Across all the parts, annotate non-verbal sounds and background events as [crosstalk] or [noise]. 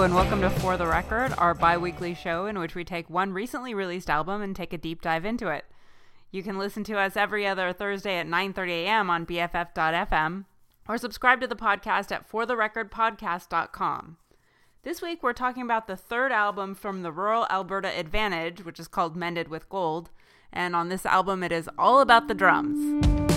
And welcome to For the Record, our bi weekly show in which we take one recently released album and take a deep dive into it. You can listen to us every other Thursday at 9:30 a.m. on BFF.fm or subscribe to the podcast at fortherecordpodcast.com. This week we're talking about the third album from the Rural Alberta Advantage, which is called Mended with Gold, and on this album it is all about the drums.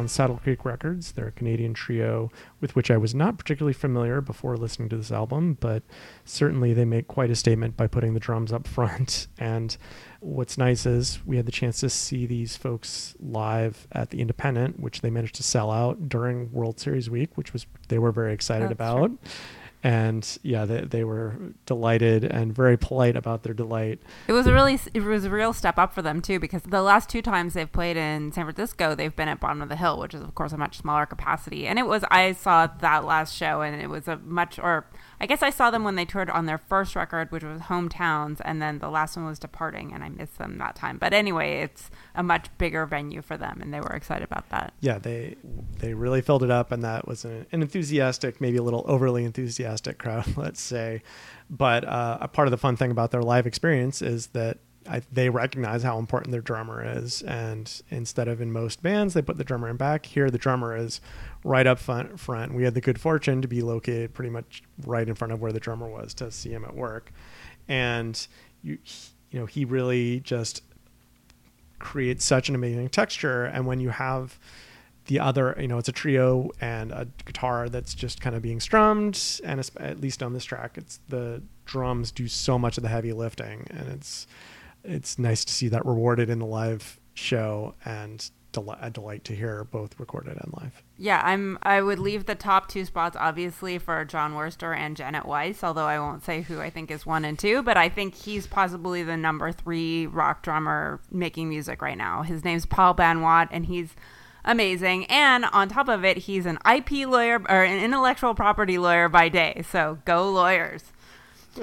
On Saddle Creek Records. They're a Canadian trio with which I was not particularly familiar before listening to this album, but certainly they make quite a statement by putting the drums up [laughs] front. And what's nice is we had the chance to see these folks live at the Independent, which they managed to sell out during World Series week, which was they were very excited That's about. And yeah, they, they were delighted and very polite about their delight. It was a really it was a real step up for them too because the last two times they've played in San Francisco they've been at Bottom of the Hill which is of course a much smaller capacity and it was I saw that last show and it was a much or I guess I saw them when they toured on their first record which was Hometowns and then the last one was Departing and I missed them that time but anyway it's a much bigger venue for them and they were excited about that. yeah, they they really filled it up, and that was an, an enthusiastic, maybe a little overly enthusiastic crowd, [laughs] let's say. But uh, a part of the fun thing about their live experience is that I, they recognize how important their drummer is, and instead of in most bands they put the drummer in back, here the drummer is right up front. Front. We had the good fortune to be located pretty much right in front of where the drummer was to see him at work, and you you know he really just creates such an amazing texture and when you have the other you know it's a trio and a guitar that's just kind of being strummed and at least on this track it's the drums do so much of the heavy lifting and it's it's nice to see that rewarded in the live show and del- a delight to hear both recorded and live Yeah, I'm. I would leave the top two spots obviously for Jon Wurster and Janet Weiss, although I won't say who I think is one and two. But I think he's possibly the number three rock drummer making music right now. His name's Paul Banwatt, and he's amazing. And on top of it, he's an IP lawyer or an intellectual property lawyer by day. So go lawyers.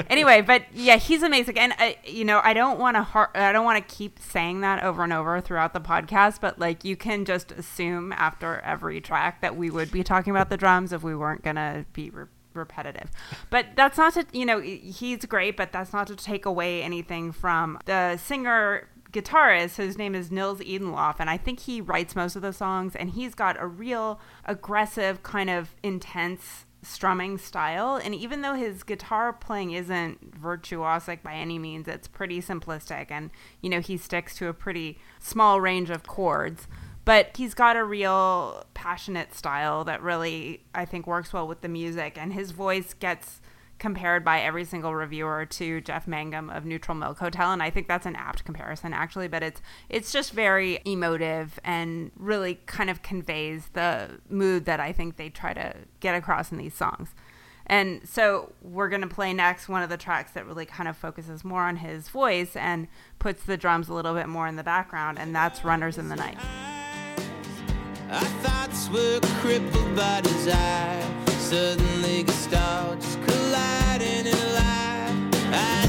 Anyway, but yeah, he's amazing, and you know, I don't want to, har- I don't want to keep saying that over and over throughout the podcast, but like, you can just assume after every track that we would be talking about the drums if we weren't gonna be re- repetitive. But that's not to, you know, he's great, but that's not to take away anything from the singer guitarist whose name is Nils Edenloff, and I think he writes most of the songs, and he's got a real aggressive, kind of intense strumming style. And even though his guitar playing isn't virtuosic by any means, it's pretty simplistic, and you know he sticks to a pretty small range of chords. But he's got a real passionate style that really, I think, works well with the music, and his voice gets compared by every single reviewer to Jeff Mangum of Neutral Milk Hotel, and I think that's an apt comparison actually. But it's it's just very emotive and really kind of conveys the mood that I think they try to get across in these songs. And so we're going to play next one of the tracks that really kind of focuses more on his voice and puts the drums a little bit more in the background, and that's Runners in the Night. Our thoughts were crippled by desire. Suddenly gestalt just colliding in light. I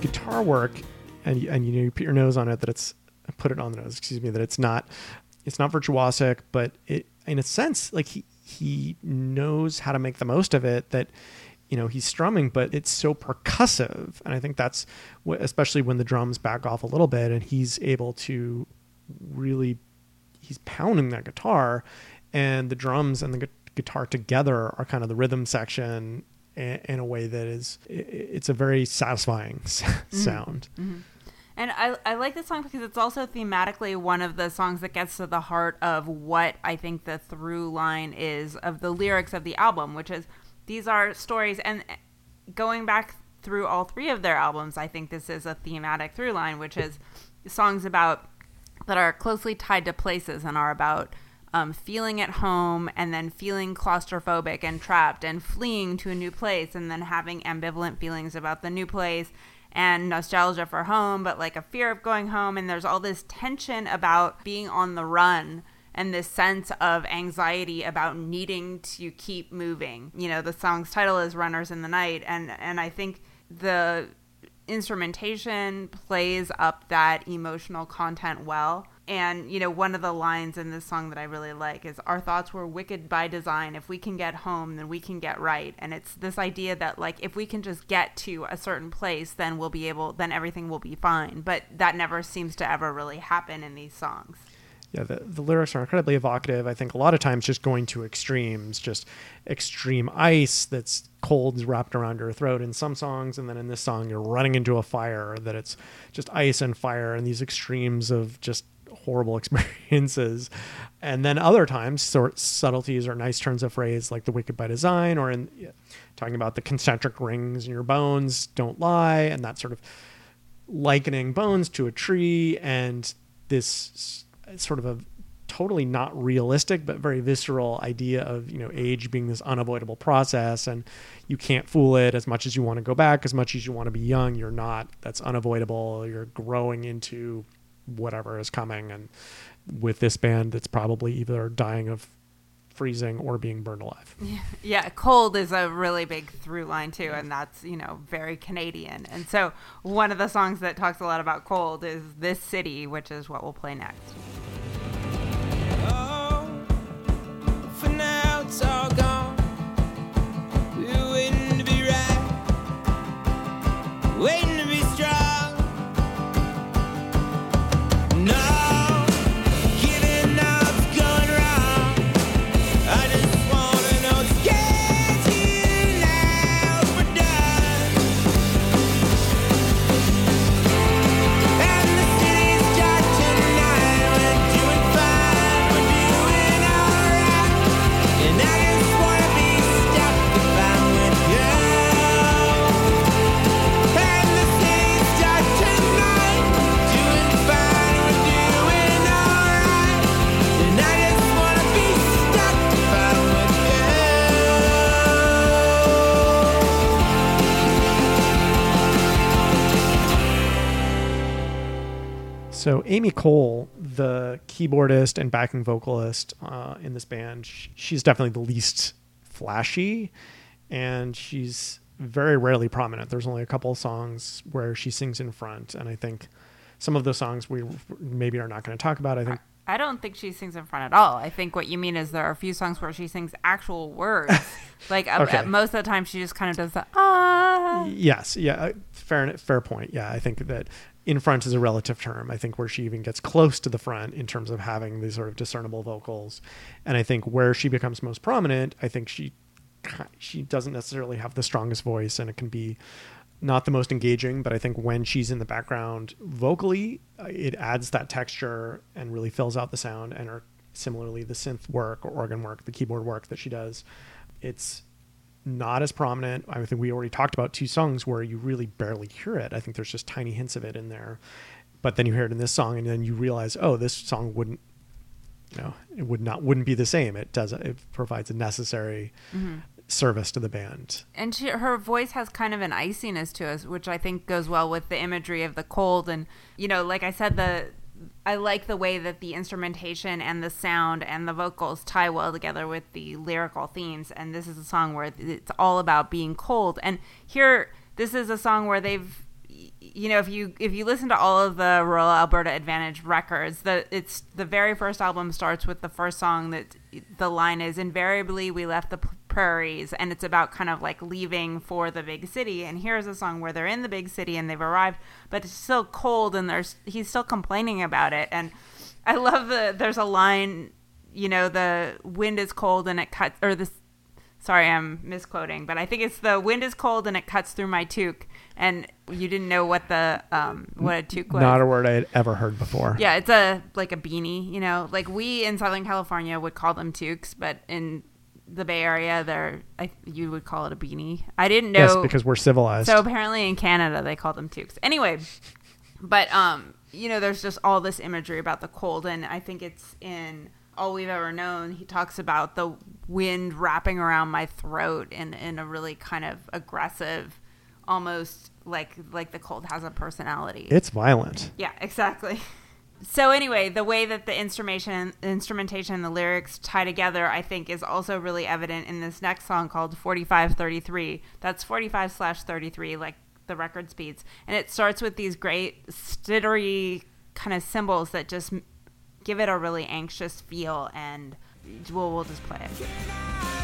guitar work, and and you know you put your nose on it that it's put it on the nose. Excuse me, that it's not it's not virtuosic, but it in a sense like he he knows how to make the most of it. That you know he's strumming, but it's so percussive, and I think that's what, especially when the drums back off a little bit, and he's able to really he's pounding that guitar, and the drums and the gu- guitar together are kind of the rhythm section in, a way that is it's a very satisfying s- mm-hmm. sound. Mm-hmm. And I, I like this song because it's also thematically one of the songs that gets to the heart of what I think the through line is of the lyrics of the album, which is these are stories. And going back through all three of their albums, I think this is a thematic through line, which is songs about that are closely tied to places and are about um, feeling at home and then feeling claustrophobic and trapped and fleeing to a new place and then having ambivalent feelings about the new place and nostalgia for home, but like a fear of going home. And there's all this tension about being on the run and this sense of anxiety about needing to keep moving. You know, the song's title is Runners in the Night. And, and I think the instrumentation plays up that emotional content well. And, you know, one of the lines in this song that I really like is Our thoughts were wicked by design. If we can get home, then we can get right. And it's this idea that, like, if we can just get to a certain place, then we'll be able, then everything will be fine. But that never seems to ever really happen in these songs. yeah the, the lyrics are incredibly evocative i think a lot of times just going to extremes just extreme ice that's cold wrapped around your throat in some songs and then in this song you're running into a fire that it's just ice and fire and these extremes of just horrible [laughs] experiences. And then other times sort subtleties or nice turns of phrase like the wicked by design or in talking about the concentric rings in your bones don't lie and that sort of likening bones to a tree and this sort of a totally not realistic but very visceral idea of you know age being this unavoidable process and you can't fool it as much as you want to go back as much as you want to be young. You're not that's unavoidable. You're growing into whatever is coming and with this band it's probably either dying of freezing or being burned alive [laughs] Yeah, cold is a really big through line too, and that's you know very Canadian. And so one of the songs that talks a lot about cold is "This City," which is what we'll play next. Oh, So Amy Cole, the keyboardist and backing vocalist uh, in this band, she's definitely the least flashy, and she's very rarely prominent. There's only a couple of songs where she sings in front, and I think some of those songs we maybe are not going to talk about. I think I don't think she sings in front at all. I think what you mean is there are a few songs where she sings actual words. [laughs] like uh, Okay. most of the time, she just kind of does the ah. yes, yeah, uh, fair fair point. Yeah, I think that in front is a relative term. I think where she even gets close to the front in terms of having these sort of discernible vocals, and I think where she becomes most prominent, I think she she doesn't necessarily have the strongest voice, and it can be not the most engaging. But I think when she's in the background vocally, uh, it adds that texture and really fills out the sound. And her similarly the synth work or organ work, the keyboard work that she does, it's not as prominent. I think we already talked about two songs where you really barely hear it. I think there's just tiny hints of it in there. But then you hear it in this song and then you realize, oh, this song wouldn't you know, it would not wouldn't be the same. It does it provides a necessary mm-hmm. service to the band. and she, her voice has kind of an iciness to us, which I think goes well with the imagery of the cold. And you know, like I said, the I like the way that the instrumentation and the sound and the vocals tie well together with the lyrical themes. And this is a song where it's all about being cold. And here, this is a song where they've you know if you if you listen to all of the Rural Alberta Advantage records, the it's the very first album starts with the first song that the line is invariably we left the prairies and it's about kind of like leaving for the big city. And here's a song where they're in the big city and they've arrived but it's still cold and there's he's still complaining about it. And I love the there's a line you know the wind is cold and it cuts or this sorry i'm misquoting but i think it's the wind is cold and it cuts through my toque and you didn't know what the um what a toque was Not a word I had ever heard before. yeah it's a like a beanie you know like we in southern california would call them toques but in the bay area they're I, you would call it a beanie i didn't know Yes, because we're civilized. so apparently in Canada they call them toques. Anyway, but um, you know, there's just all this imagery about the cold, and I think it's in all we've ever known. He talks about the wind wrapping around my throat in in a really kind of aggressive, almost like like the cold has a personality. it's violent. Yeah, exactly. [laughs] So anyway, the way that the instrumentation, instrumentation, and the lyrics tie together, I think, is also really evident in this next song called "45 33." That's 45 slash 33, like the record speeds, and it starts with these great stittery kind of cymbals that just give it a really anxious feel. And we'll we'll just play it.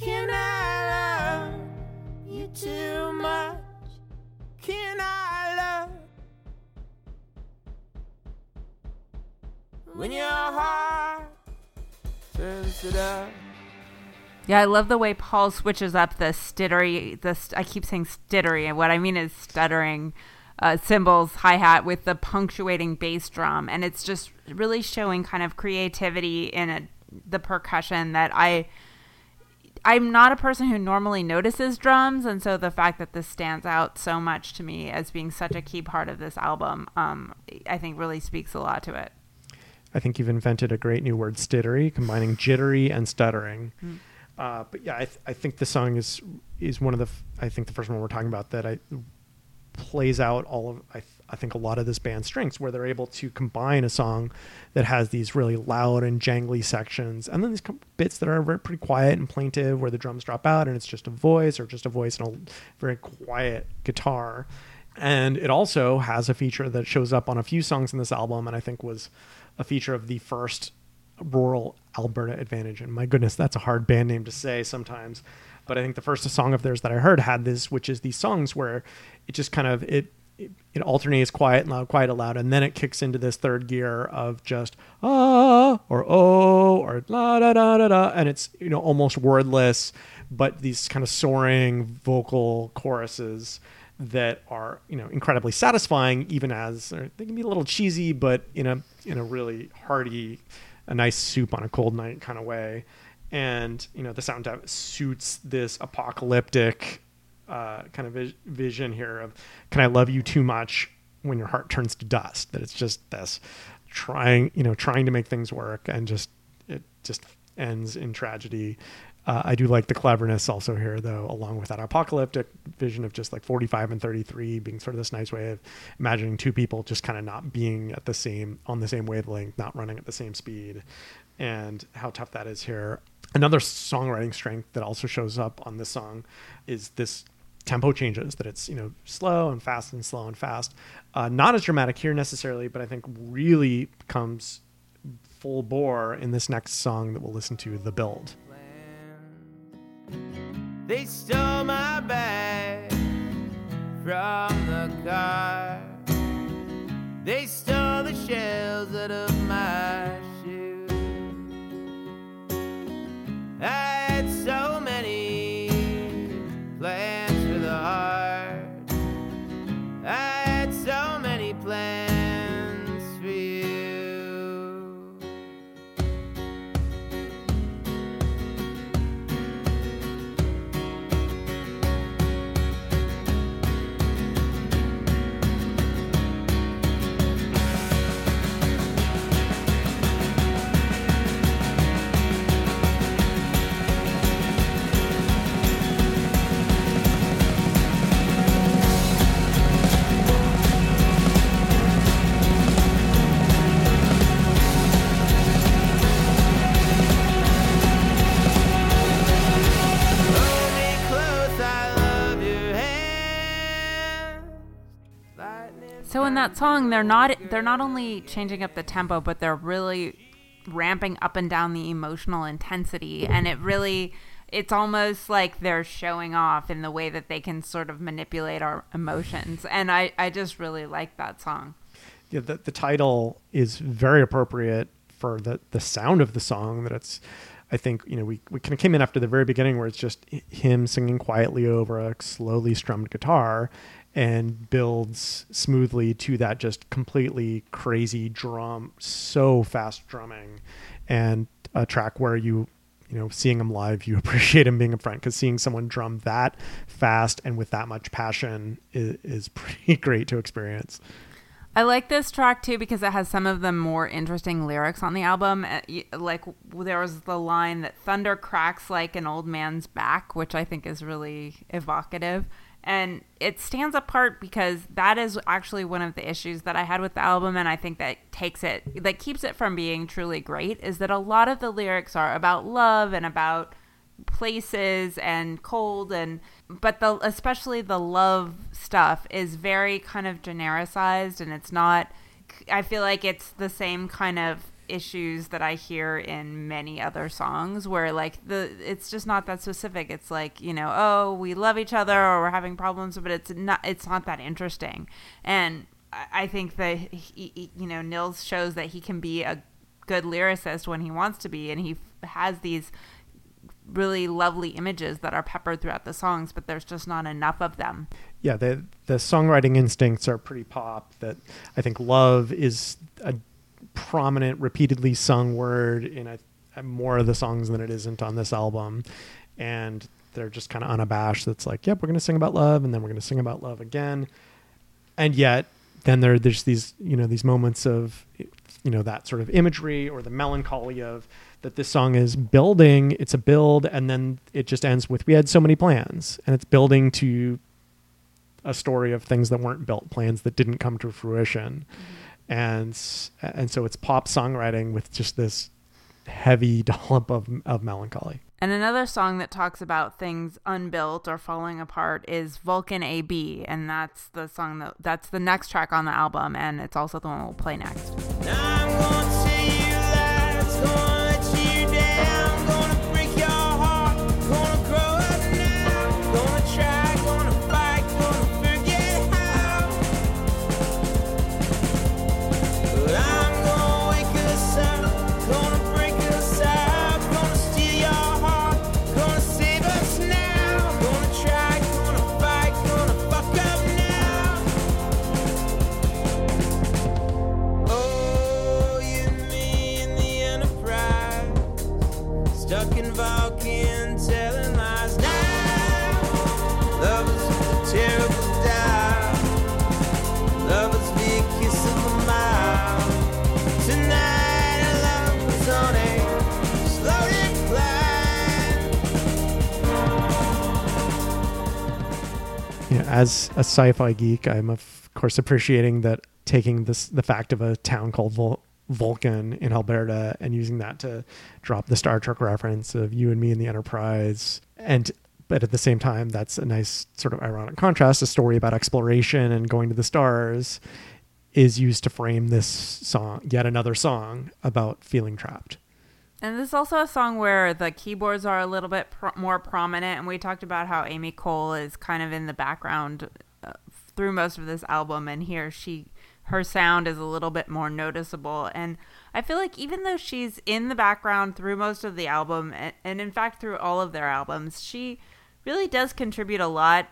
Can I love you too much? Can I love when your heart turns? Yeah, I love the way Paul switches up the stittery. The st- I keep saying stittery, and what I mean is stuttering uh, cymbals, hi hat with the punctuating bass drum, and it's just really showing kind of creativity in a, the percussion that I. I'm not a person who normally notices drums, and so the fact that this stands out so much to me as being such a key part of this album, um, I think really speaks a lot to it. I think you've invented a great new word, stittery, combining jittery and stuttering. Hmm. Uh, but yeah, I, th- I think the song is is one of the f- I think the first one we're talking about that I plays out all of I, I think a lot of this band's strengths where they're able to combine a song that has these really loud and jangly sections and then these bits that are very pretty quiet and plaintive where the drums drop out and it's just a voice or just a voice and a very quiet guitar and it also has a feature that shows up on a few songs in this album and I think was a feature of the first rural Alberta Advantage. And my goodness, that's a hard band name to say sometimes. But I think the first song of theirs that I heard had this, which is these songs where it just kind of it it, alternates quiet and loud, quiet and loud, and then it kicks into this third gear of just ah or oh or la da da da da, and it's you know almost wordless, but these kind of soaring vocal choruses that are you know incredibly satisfying even as they can be a little cheesy but in a in a really hearty a nice soup on a cold night kind of way. And you know the sound suits this apocalyptic uh, kind of vis- vision here of can i love you too much when your heart turns to dust that it's just this trying you know trying to make things work and just it just ends in tragedy uh, I do like the cleverness also here, though, along with that apocalyptic vision of just like 45 and 33 being sort of this nice way of imagining two people just kind of not being at the same on the same wavelength, not running at the same speed, and how tough that is here. Another songwriting strength that also shows up on this song is this tempo changes that it's you know slow and fast and slow and fast uh, not as dramatic here necessarily but i think really comes full bore in this next song that we'll listen to the build They stole my bag from the car. They stole the shells out of my in that song, they're not they're not only changing up the tempo, but they're really ramping up and down the emotional intensity, and it really it's almost like they're showing off in the way that they can sort of manipulate our emotions, and I I just really like that song. yeah, the, the title is very appropriate for the the sound of the song that it's i think you know we, we kind of came in after the very beginning where it's just him singing quietly over a slowly strummed guitar and builds smoothly to that just completely crazy drum so fast drumming and a track where you you know seeing him live you [laughs] appreciate him being in front because seeing someone drum that fast and with that much passion is, is [laughs] pretty great to experience I like this track too because it has some of the more interesting lyrics on the album. Uh, Like there was the line that thunder cracks like an old man's back, which I think is really evocative. And it stands apart because that is actually one of the issues that I had with the album, and I think that takes it, that keeps it from being truly great, is that a lot of the lyrics are about love and about places and cold and but the especially the love stuff is very kind of genericized and it's not I feel like it's the same kind of issues that I hear in many other songs where like the it's just not that specific. It's like, you know, oh, we love each other or we're having problems, but it's not it's not that interesting. And I think that he- you know, Nils shows that he can be a good lyricist when he wants to be and he has these really lovely images that are peppered throughout the songs, but there's just not enough of them. yeah, the the songwriting instincts are pretty pop. That I think love is a prominent, repeatedly sung word in a, more of the songs than it isn't on this album, and they're just kind of unabashed. That's like, yep, we're gonna sing about love, and then we're gonna sing about love again, and yet then there there's these you know these moments of you know that sort of imagery or the melancholy of that this song is building it's a build and then it just ends with we had so many plans. And it's building to a story of things that weren't built, plans that didn't come to fruition, mm-hmm. And and so it's pop songwriting with just this heavy [laughs] dollop of of melancholy. And another song that talks about things unbuilt or falling apart is Vulcan AB, and that's the song that that's the next track on the album, and it's also the one we'll play next. A sci-fi geek, I'm of course appreciating that taking this the fact of a town called Vul- Vulcan in Alberta and using that to drop the Star Trek reference of you and me in the Enterprise and but at the same time that's a nice sort of ironic contrast a story about exploration and going to the stars is used to frame this song yet another song about feeling trapped And this is also a song where the keyboards are a little bit more prominent, and we talked about how Amy Cole is kind of in the background uh, through most of this album, and here she her sound is a little bit more noticeable. And I feel like even though she's in the background through most of the album, and, and in fact through all of their albums, she really does contribute a lot.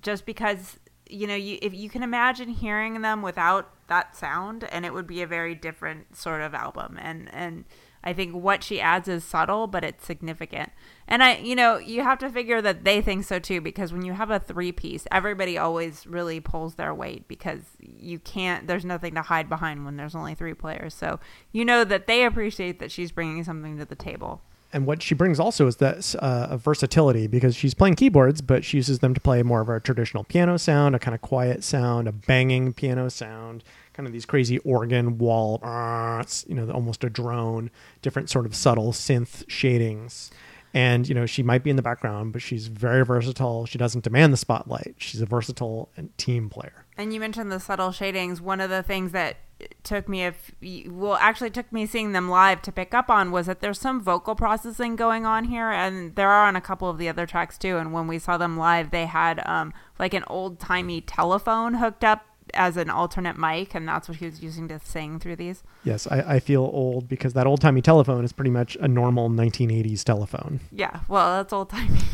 Just because you know, you if you can imagine hearing them without that sound, and it would be a very different sort of album. And and I think what she adds is subtle, but it's significant. And I, you know, you have to figure that they think so too, because when you have a three piece, everybody always really pulls their weight because you can't, there's nothing to hide behind when there's only three players. So you know that they appreciate that she's bringing something to the table. And what she brings also is that uh, versatility because she's playing keyboards, but she uses them to play more of a traditional piano sound, a kind of quiet sound, a banging piano sound, kind of these crazy organ wall, uh, you know, almost a drone, different sort of subtle synth shadings. And you know, she might be in the background, but she's very versatile. She doesn't demand the spotlight. She's a versatile and team player. And you mentioned the subtle shadings. One of the things that took me if well actually took me seeing them live to pick up on was that there's some vocal processing going on here and there are on a couple of the other tracks too and when we saw them live they had um like an old timey telephone hooked up as an alternate mic and that's what he was using to sing through these Yes, I, I feel old because that old timey telephone is pretty much a normal 1980s telephone. yeah well that's old timey [laughs]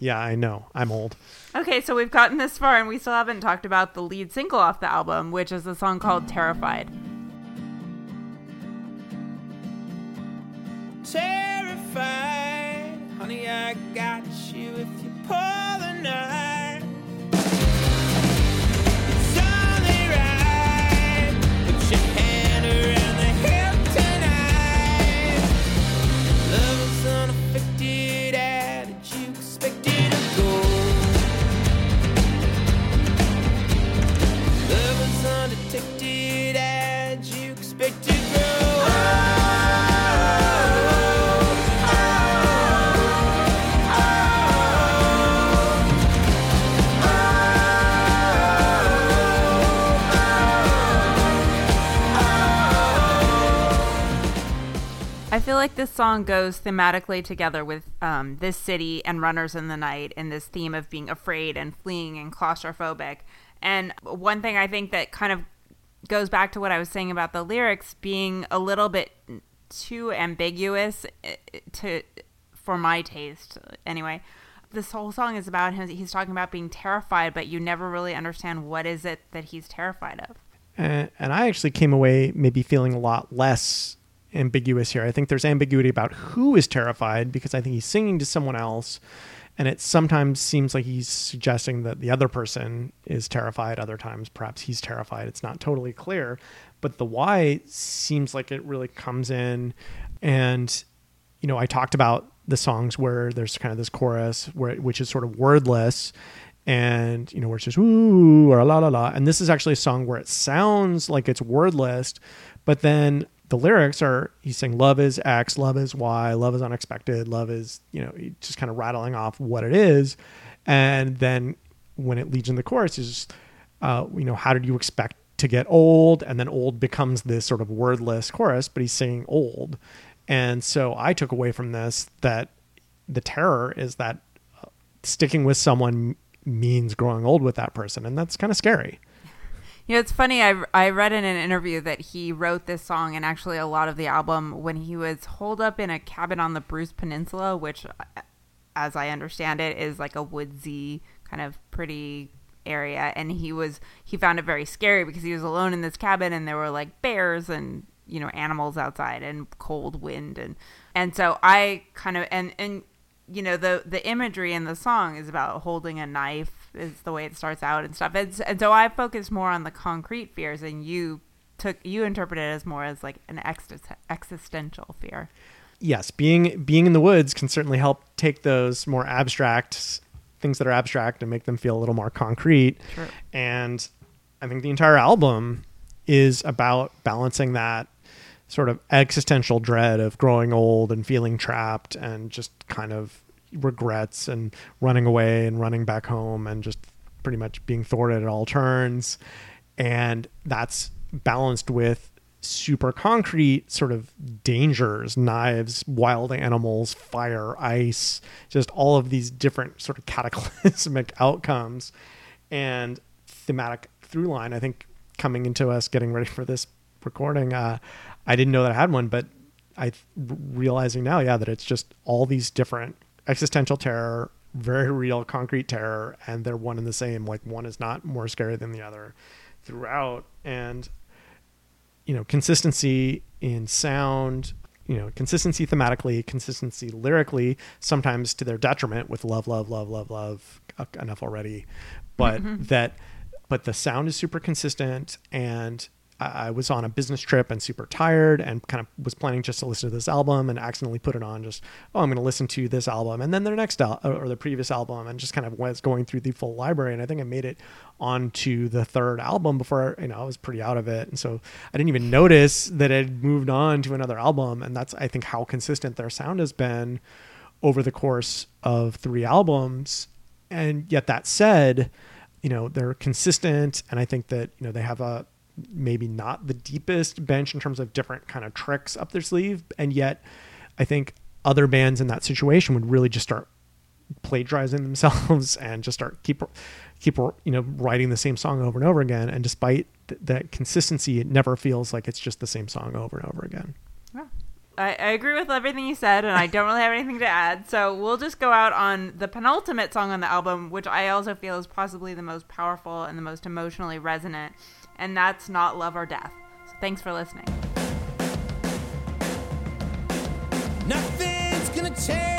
Yeah, I know. I'm old. Okay, so we've gotten this far and we still haven't talked about the lead single off the album, which is a song called Terrified. terrified. Honey, I got you if you pull the knife. This song goes thematically together with um, this city and Runners in the Night and this theme of being afraid and fleeing and claustrophobic. And one thing I think that kind of goes back to what I was saying about the lyrics being a little bit too ambiguous eh, to for my taste anyway. This whole song is about him he's talking about being terrified but you never really understand what is it that he's terrified of. And, and I actually came away maybe feeling a lot less ambiguous here. I think there's ambiguity about who is terrified because I think he's singing to someone else. And it sometimes seems like he's suggesting that the other person is terrified. Other times, perhaps he's terrified. It's not totally clear. But the why seems like it really comes in. And, you know, I talked about the songs where there's kind of this chorus where which is sort of wordless and you know where it's just ooh or la la la and this is actually a song where it sounds like it's wordless but then the lyrics are he's saying love is x love is y love is unexpected love is you know just kind of rattling off what it is. And then when it leads in the chorus is uh, you know how did you expect to get old? And then old becomes this sort of wordless chorus but he's saying old. And so i took away from this that the terror is that uh, sticking with someone means growing old with that person and that's kind of scary You know, it's funny. I, I read in an interview that he wrote this song and actually a lot of the album when he was holed up in a cabin on the Bruce Peninsula, which, uh, as I understand it, is like a woodsy kind of pretty area. And he was he found it very scary because he was alone in this cabin and there were like bears and you know animals outside and cold wind and and so I kind of and and you know the the imagery in the song is about holding a knife is the way it starts out and stuff. And, and so i focused more on the concrete fears and you took you interpreted it as more as like an exist- existential fear. Yes being being in the woods can certainly help take those more abstract things that are abstract and make them feel a little more concrete. Sure. and i think the entire album is about balancing that sort of existential dread of growing old and feeling trapped and just kind of regrets and running away and running back home and just pretty much being thwarted at all turns and that's balanced with super concrete sort of dangers knives wild animals fire ice just all of these different sort of [laughs] cataclysmic outcomes and thematic through line. I think coming into us getting ready for this recording, uh, I didn't know that I had one, but I realizing now, yeah, that it's just all these different existential terror, very real concrete terror, and they're one and the same. Like one is not more scary than the other throughout, and you know, consistency in sound, you know, consistency thematically, consistency lyrically, sometimes to their detriment with love, love, love, love, love, uh, enough already, but that, but the sound is super consistent and I was on a business trip and super tired and kind of was planning just to listen to this album and accidentally put it on just, oh, I'm going to listen to this album and then their next al- or the previous album and just kind of was going through the full library. And I think I made it onto the third album before, you know, I was pretty out of it. And so I didn't even notice that it moved on to another album. And that's, I think, how consistent their sound has been over the course of three albums. And yet that said, you know, they're consistent. And I think that, you know, they have a, maybe not the deepest bench in terms of different kind of tricks up their sleeve and yet i think other bands in that situation would really just start plagiarizing themselves [laughs] and just start keep keep you know writing the same song over and over again and despite th- that consistency it never feels like it's just the same song over and over again Yeah. I, I agree with everything you said, and I don't really have anything to add. So we'll just go out on the penultimate song on the album, which I also feel is possibly the most powerful and the most emotionally resonant, and that's Not Love or Death. So thanks for listening. Nothing's gonna tear